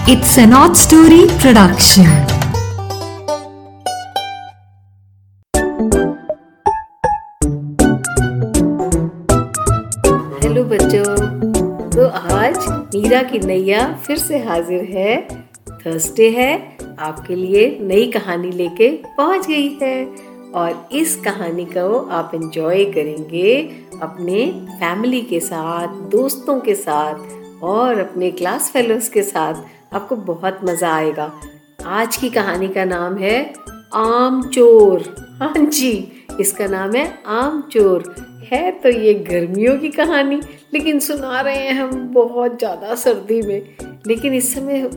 It's an odd story production. Hello बच्चों। तो आज मीरा की नैया फिर से हाजिर है। थर्सडे है। आपके लिए नई कहानी लेके पहुँच गई है। और इस कहानी को आप एंजॉय करेंगे अपने फैमिली के साथ, दोस्तों के साथ और अपने क्लास फेलोज के साथ। आपको बहुत मज़ा आएगा। आज की कहानी का नाम है आम चोर हाँ जी, इसका नाम है आम चोर है तो ये गर्मियों की कहानी, लेकिन सुना रहे हैं हम बहुत ज़्यादा सर्दी में। लेकिन इस समय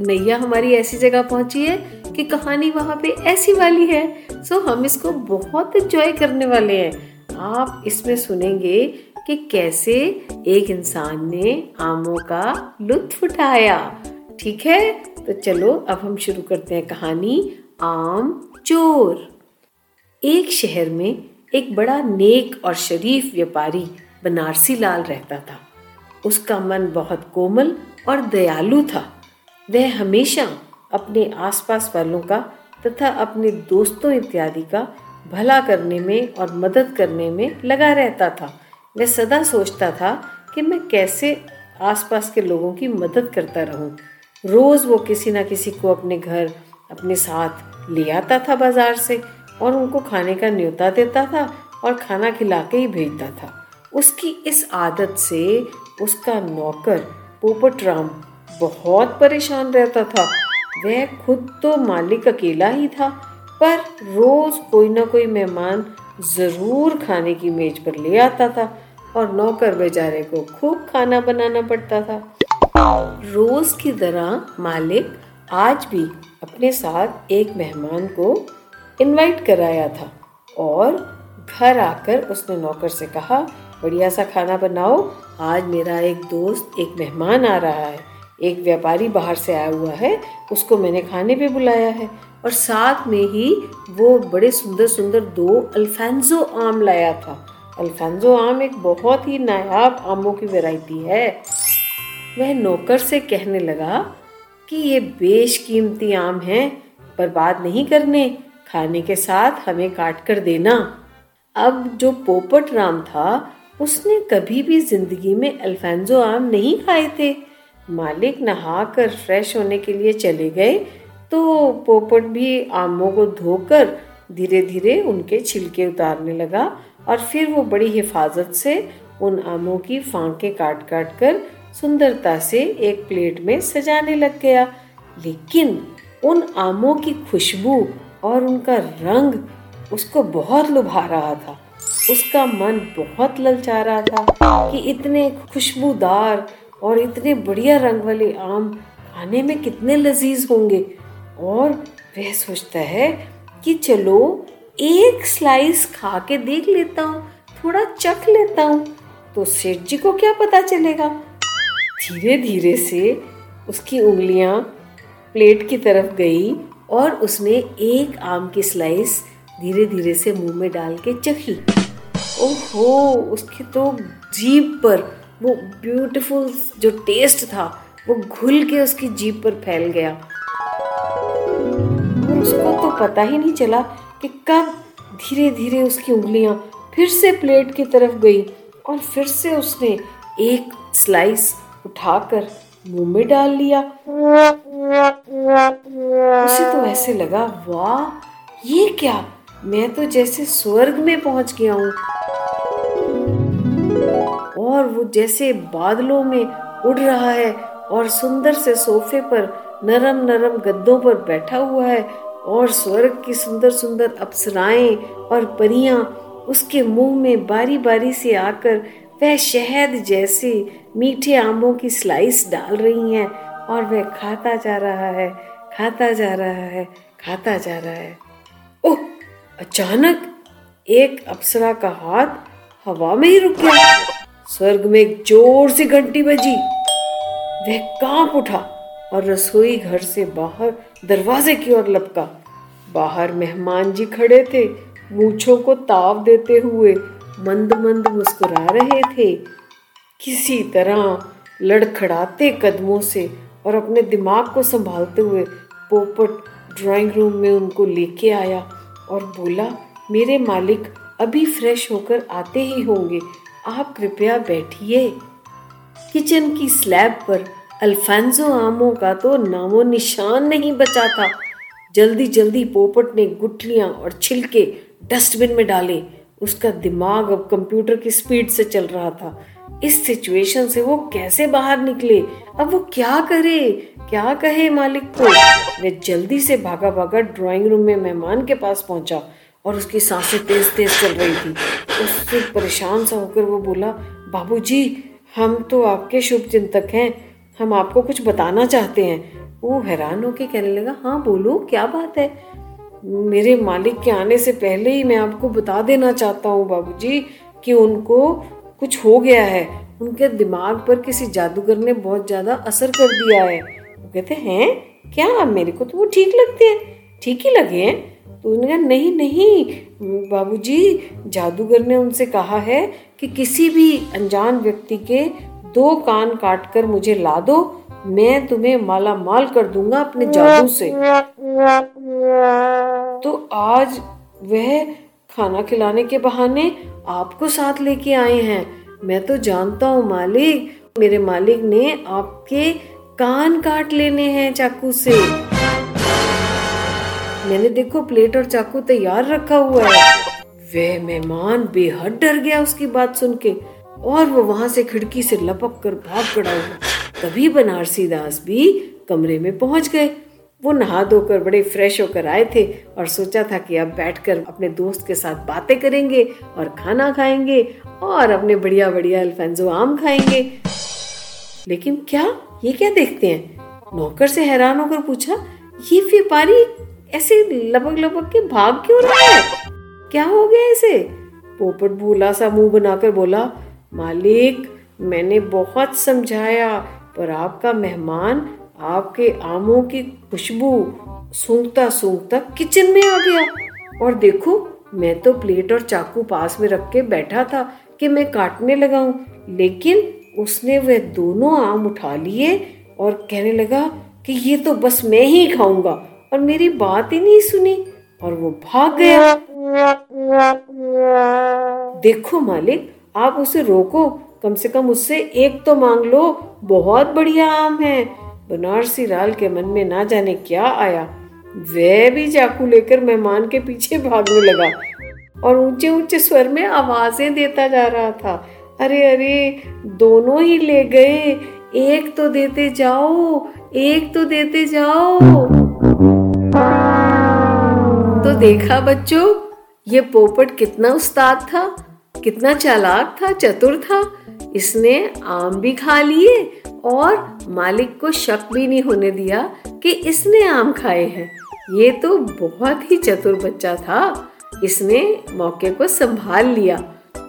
नैया हमारी ऐसी जगह पहुँची है कि कहानी वहाँ पे ऐसी वाली है। सो हम इसको बहुत एंजॉय करने वाले हैं। आप इसमें सुनेंगे कि कैसे एक इंसान ने आमों का लुत्फ उठाया। ठीक है? तो चलो, अब हम शुरू करते हैं कहानी, आम, चोर। एक शहर में एक बड़ा नेक और शरीफ व्यापारी बनारसी लाल रहता था। उसका मन बहुत कोमल और दयालु था। वह हमेशा अपने आसपास वालों का तथा अपने दोस्तों इत्यादि का भला करने में और मदद करने में लगा रहता था। वह सदा सोचता था कि मैं कैसे आसपास के लोगों की मदद करता रहूँ। रोज वो किसी ना किसी को अपने घर, अपने साथ ले आता था बाज़ार से और उनको खाने का न्योता देता था और खाना खिला के ही भेजता था। उसकी इस आदत से उसका नौकर पोपट राम बहुत परेशान रहता था। वह खुद तो मालिक अकेला ही था, पर रोज कोई ना कोई मेहमान ज़रूर खाने की मेज पर ले आता था और नौकर बेचारे को खूब खाना बनाना पड़ता था। रोज की तरह मालिक आज भी अपने साथ एक मेहमान को इनवाइट कराया था और घर आकर उसने नौकर से कहा, बढ़िया सा खाना बनाओ। आज मेरा एक दोस्त, एक मेहमान आ रहा है। एक व्यापारी बाहर से आया हुआ है। उसको मैंने खाने पे बुलाया है। और साथ में ही वो बड़े सुंदर सुंदर दो अल्फेंजो आम लाया था। अल्फेंजो आम एक बहुत ही नायाब आमों की वैरायटी है। वह नौकर से कहने लगा कि ये बेशकीमती आम हैं, बर्बाद नहीं करने, खाने के साथ हमें काट कर देना। अब जो पोपट राम था, उसने कभी भी ज़िंदगी में अल्फेंजो आम नहीं खाए थे। मालिक नहाकर फ्रेश होने के लिए चले गए तो पोपट भी आमों को धोकर धीरे धीरे उनके छिलके उतारने लगा और फिर वो बड़ी हिफाजत से उन आमों की फांके काट काट कर सुंदरता से एक प्लेट में सजाने लग गया। लेकिन उन आमों की खुशबू और उनका रंग उसको बहुत लुभा रहा था। उसका मन बहुत ललचा रहा था कि इतने खुशबूदार और इतने बढ़िया रंग वाले आम खाने में कितने लजीज होंगे। और वह सोचता है कि चलो, एक स्लाइस खा के देख लेता हूँ, थोड़ा चख लेता हूँ तो सेठ जी को क्या पता चलेगा? धीरे धीरे से उसकी उंगलियाँ प्लेट की तरफ़ गई और उसने एक आम की स्लाइस धीरे धीरे से मुँह में डाल के चखी। ओहो, उसकी तो जीप पर वो ब्यूटीफुल जो टेस्ट था, वो घुल के उसकी जीप पर फैल गया। उसको तो पता ही नहीं चला कि कब धीरे धीरे उसकी उंगलियाँ फिर से प्लेट की तरफ़ गई और फिर से उसने एक स्लाइस उठाकर मुँह में डाल लिया। उसे तो ऐसे लगा, वाह, ये क्या? मैं तो जैसे स्वर्ग में पहुँच गया हूँ। और वो जैसे बादलों में उड़ रहा है और सुंदर से सोफे पर नरम नरम गद्दों पर बैठा हुआ है और स्वर्ग की सुंदर सुंदर अप्सराएँ और परियाँ उसके मुँह में बारी बारी से आकर वह शहद जैसे मीठे आमों की स्लाइस डाल रही हैं और वह खाता जा रहा है, खाता जा रहा है, खाता जा रहा है। ओह, अचानक एक अप्सरा का हाथ हवा में ही रुक गया। स्वर्ग में एक ज़ोर से घंटी बजी। वह काँप उठा और रसोई घर से बाहर दरवाजे की ओर लपका। बाहर मेहमान जी खड़े थे, मूछों को ताव देते हुए मंद मंद मुस्कुरा रहे थे। किसी तरह लड़खड़ाते कदमों से और अपने दिमाग को संभालते हुए पोपट ड्राइंग रूम में उनको लेके आया और बोला, मेरे मालिक, अभी फ्रेश होकर आते ही होंगे। आप कृपया बैठिए। किचन की स्लैब पर अल्फांसो आमों का तो नामो निशान नहीं बचा था। जल्दी जल्दी पोपट ने गुठलियाँ और छिलके डस्टबिन में डाले। उसका दिमाग अब कंप्यूटर की स्पीड से चल रहा था। इस सिचुएशन से वो कैसे बाहर निकले? अब वो क्या करे? क्या कहे मालिक को? वह जल्दी से भागा भागा ड्राइंग रूम में मेहमान के पास पहुँचा और उसकी साँसें तेज तेज चल रही थी। उससे परेशान सा होकर वो बोला, बाबूजी, हम तो आपके शुभ चिंतक हैं। हम आपको कुछ बताना चाहते हैं। वो हैरान होके कहने लगा हाँ बोलो, क्या बात है? मेरे मालिक के आने से पहले ही मैं आपको बता देना चाहता हूँ बाबूजी कि उनको कुछ हो गया है। उनके दिमाग पर किसी जादूगर ने बहुत ज़्यादा असर कर दिया है। वो कहते हैं, क्या मेरे को तो वो ठीक लगते हैं? ठीक ही लगे हैं। तो उन्होंने कहा, नहीं नहीं, बाबूजी, जादूगर ने उनसे कहा है कि किसी भी अनजान व्यक्ति के दो कान काट कर मुझे ला दो। मैं तुम्हें माला माल कर दूँगा अपने जादू से। तो आज वह खाना खिलाने के बहाने आपको साथ लेके आए हैं। मैं तो जानता हूँ मालिक, मेरे मालिक ने आपके कान काट लेने हैं चाकू से। मैंने देखो प्लेट और चाकू तैयार रखा हुआ है। वह मेहमान बेहद डर गया उसकी बात सुन के और वो वहाँ से खिड़की से लपक कर भाग खड़ा हुआ। तभी बनारसी दास भी कमरे में पहुँच गए। वो नहा धोकर बड़े फ्रेश होकर आए थे और सोचा था कि अब बैठकर अपने दोस्त के साथ बातें करेंगे और खाना खाएँगे और अपने बढ़िया बढ़िया अल्फेंजो आम खाएँगे। लेकिन क्या? ये क्या देखते हैं? नौकर से हैरान होकर पूछा, ये व्यापारी ऐसे लपक लपक के भाग क्यों रहा है? क्या हो गया इसे? पोपट भूला सा मुँह बनाकर बोला, मालिक, मैंने बहुत समझाया। पर आपका मेहमान आपके आमों की खुशबू सूंघता सूंघता किचन में आ गया। और देखो, मैं तो प्लेट और चाकू पास में रख के बैठा था कि मैं काटने लगा हूँ, लेकिन उसने वह दोनों आम उठा लिए और कहने लगा कि ये तो बस मैं ही खाऊँगा और मेरी बात ही नहीं सुनी और वो भाग गया। देखो मालिक, आप उसे रोको कम से कम उससे एक तो मांग लो, बहुत बढ़िया आम है। बनारसी लाल के मन में ना जाने क्या आया। वह भी चाकू लेकर मेहमान के पीछे भागने लगा और ऊँचे ऊँचे स्वर में आवाज़ें देता जा रहा था। अरे अरे, दोनों ही ले गए। एक तो देते जाओ, एक तो देते जाओ। तो देखा बच्चों, ये पोपट कितना उस्ताद था। कितना चालाक था, चतुर था। इसने आम भी खा लिए और मालिक को शक भी नहीं होने दिया कि इसने आम खाए हैं। ये तो बहुत ही चतुर बच्चा था। इसने मौके को संभाल लिया।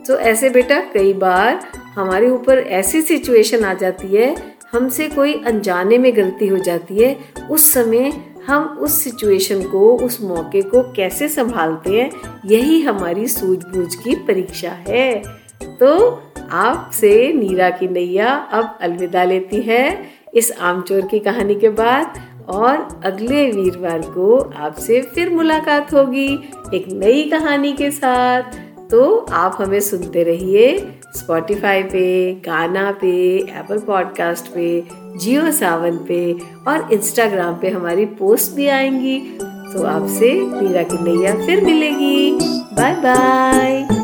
तो ऐसे बेटा, कई बार हमारे ऊपर ऐसी सिचुएशन आ जाती है, हमसे कोई अनजाने में गलती हो जाती है। उस समय हम उस सिचुएशन को, उस मौके को कैसे संभालते हैं, यही हमारी सूझबूझ की परीक्षा है। तो आपसे नीरा की नैया अब अलविदा लेती है इस आमचोर की कहानी के बाद और अगले वीरवार को आपसे फिर मुलाकात होगी एक नई कहानी के साथ। तो आप हमें सुनते रहिए स्पॉटिफाई पे गाना पे एप्पल पॉडकास्ट पे जियो सावन पे और इंस्टाग्राम पे हमारी पोस्ट भी आएँगी। तो आपसे मीरा की नैया फिर मिलेगी। Bye bye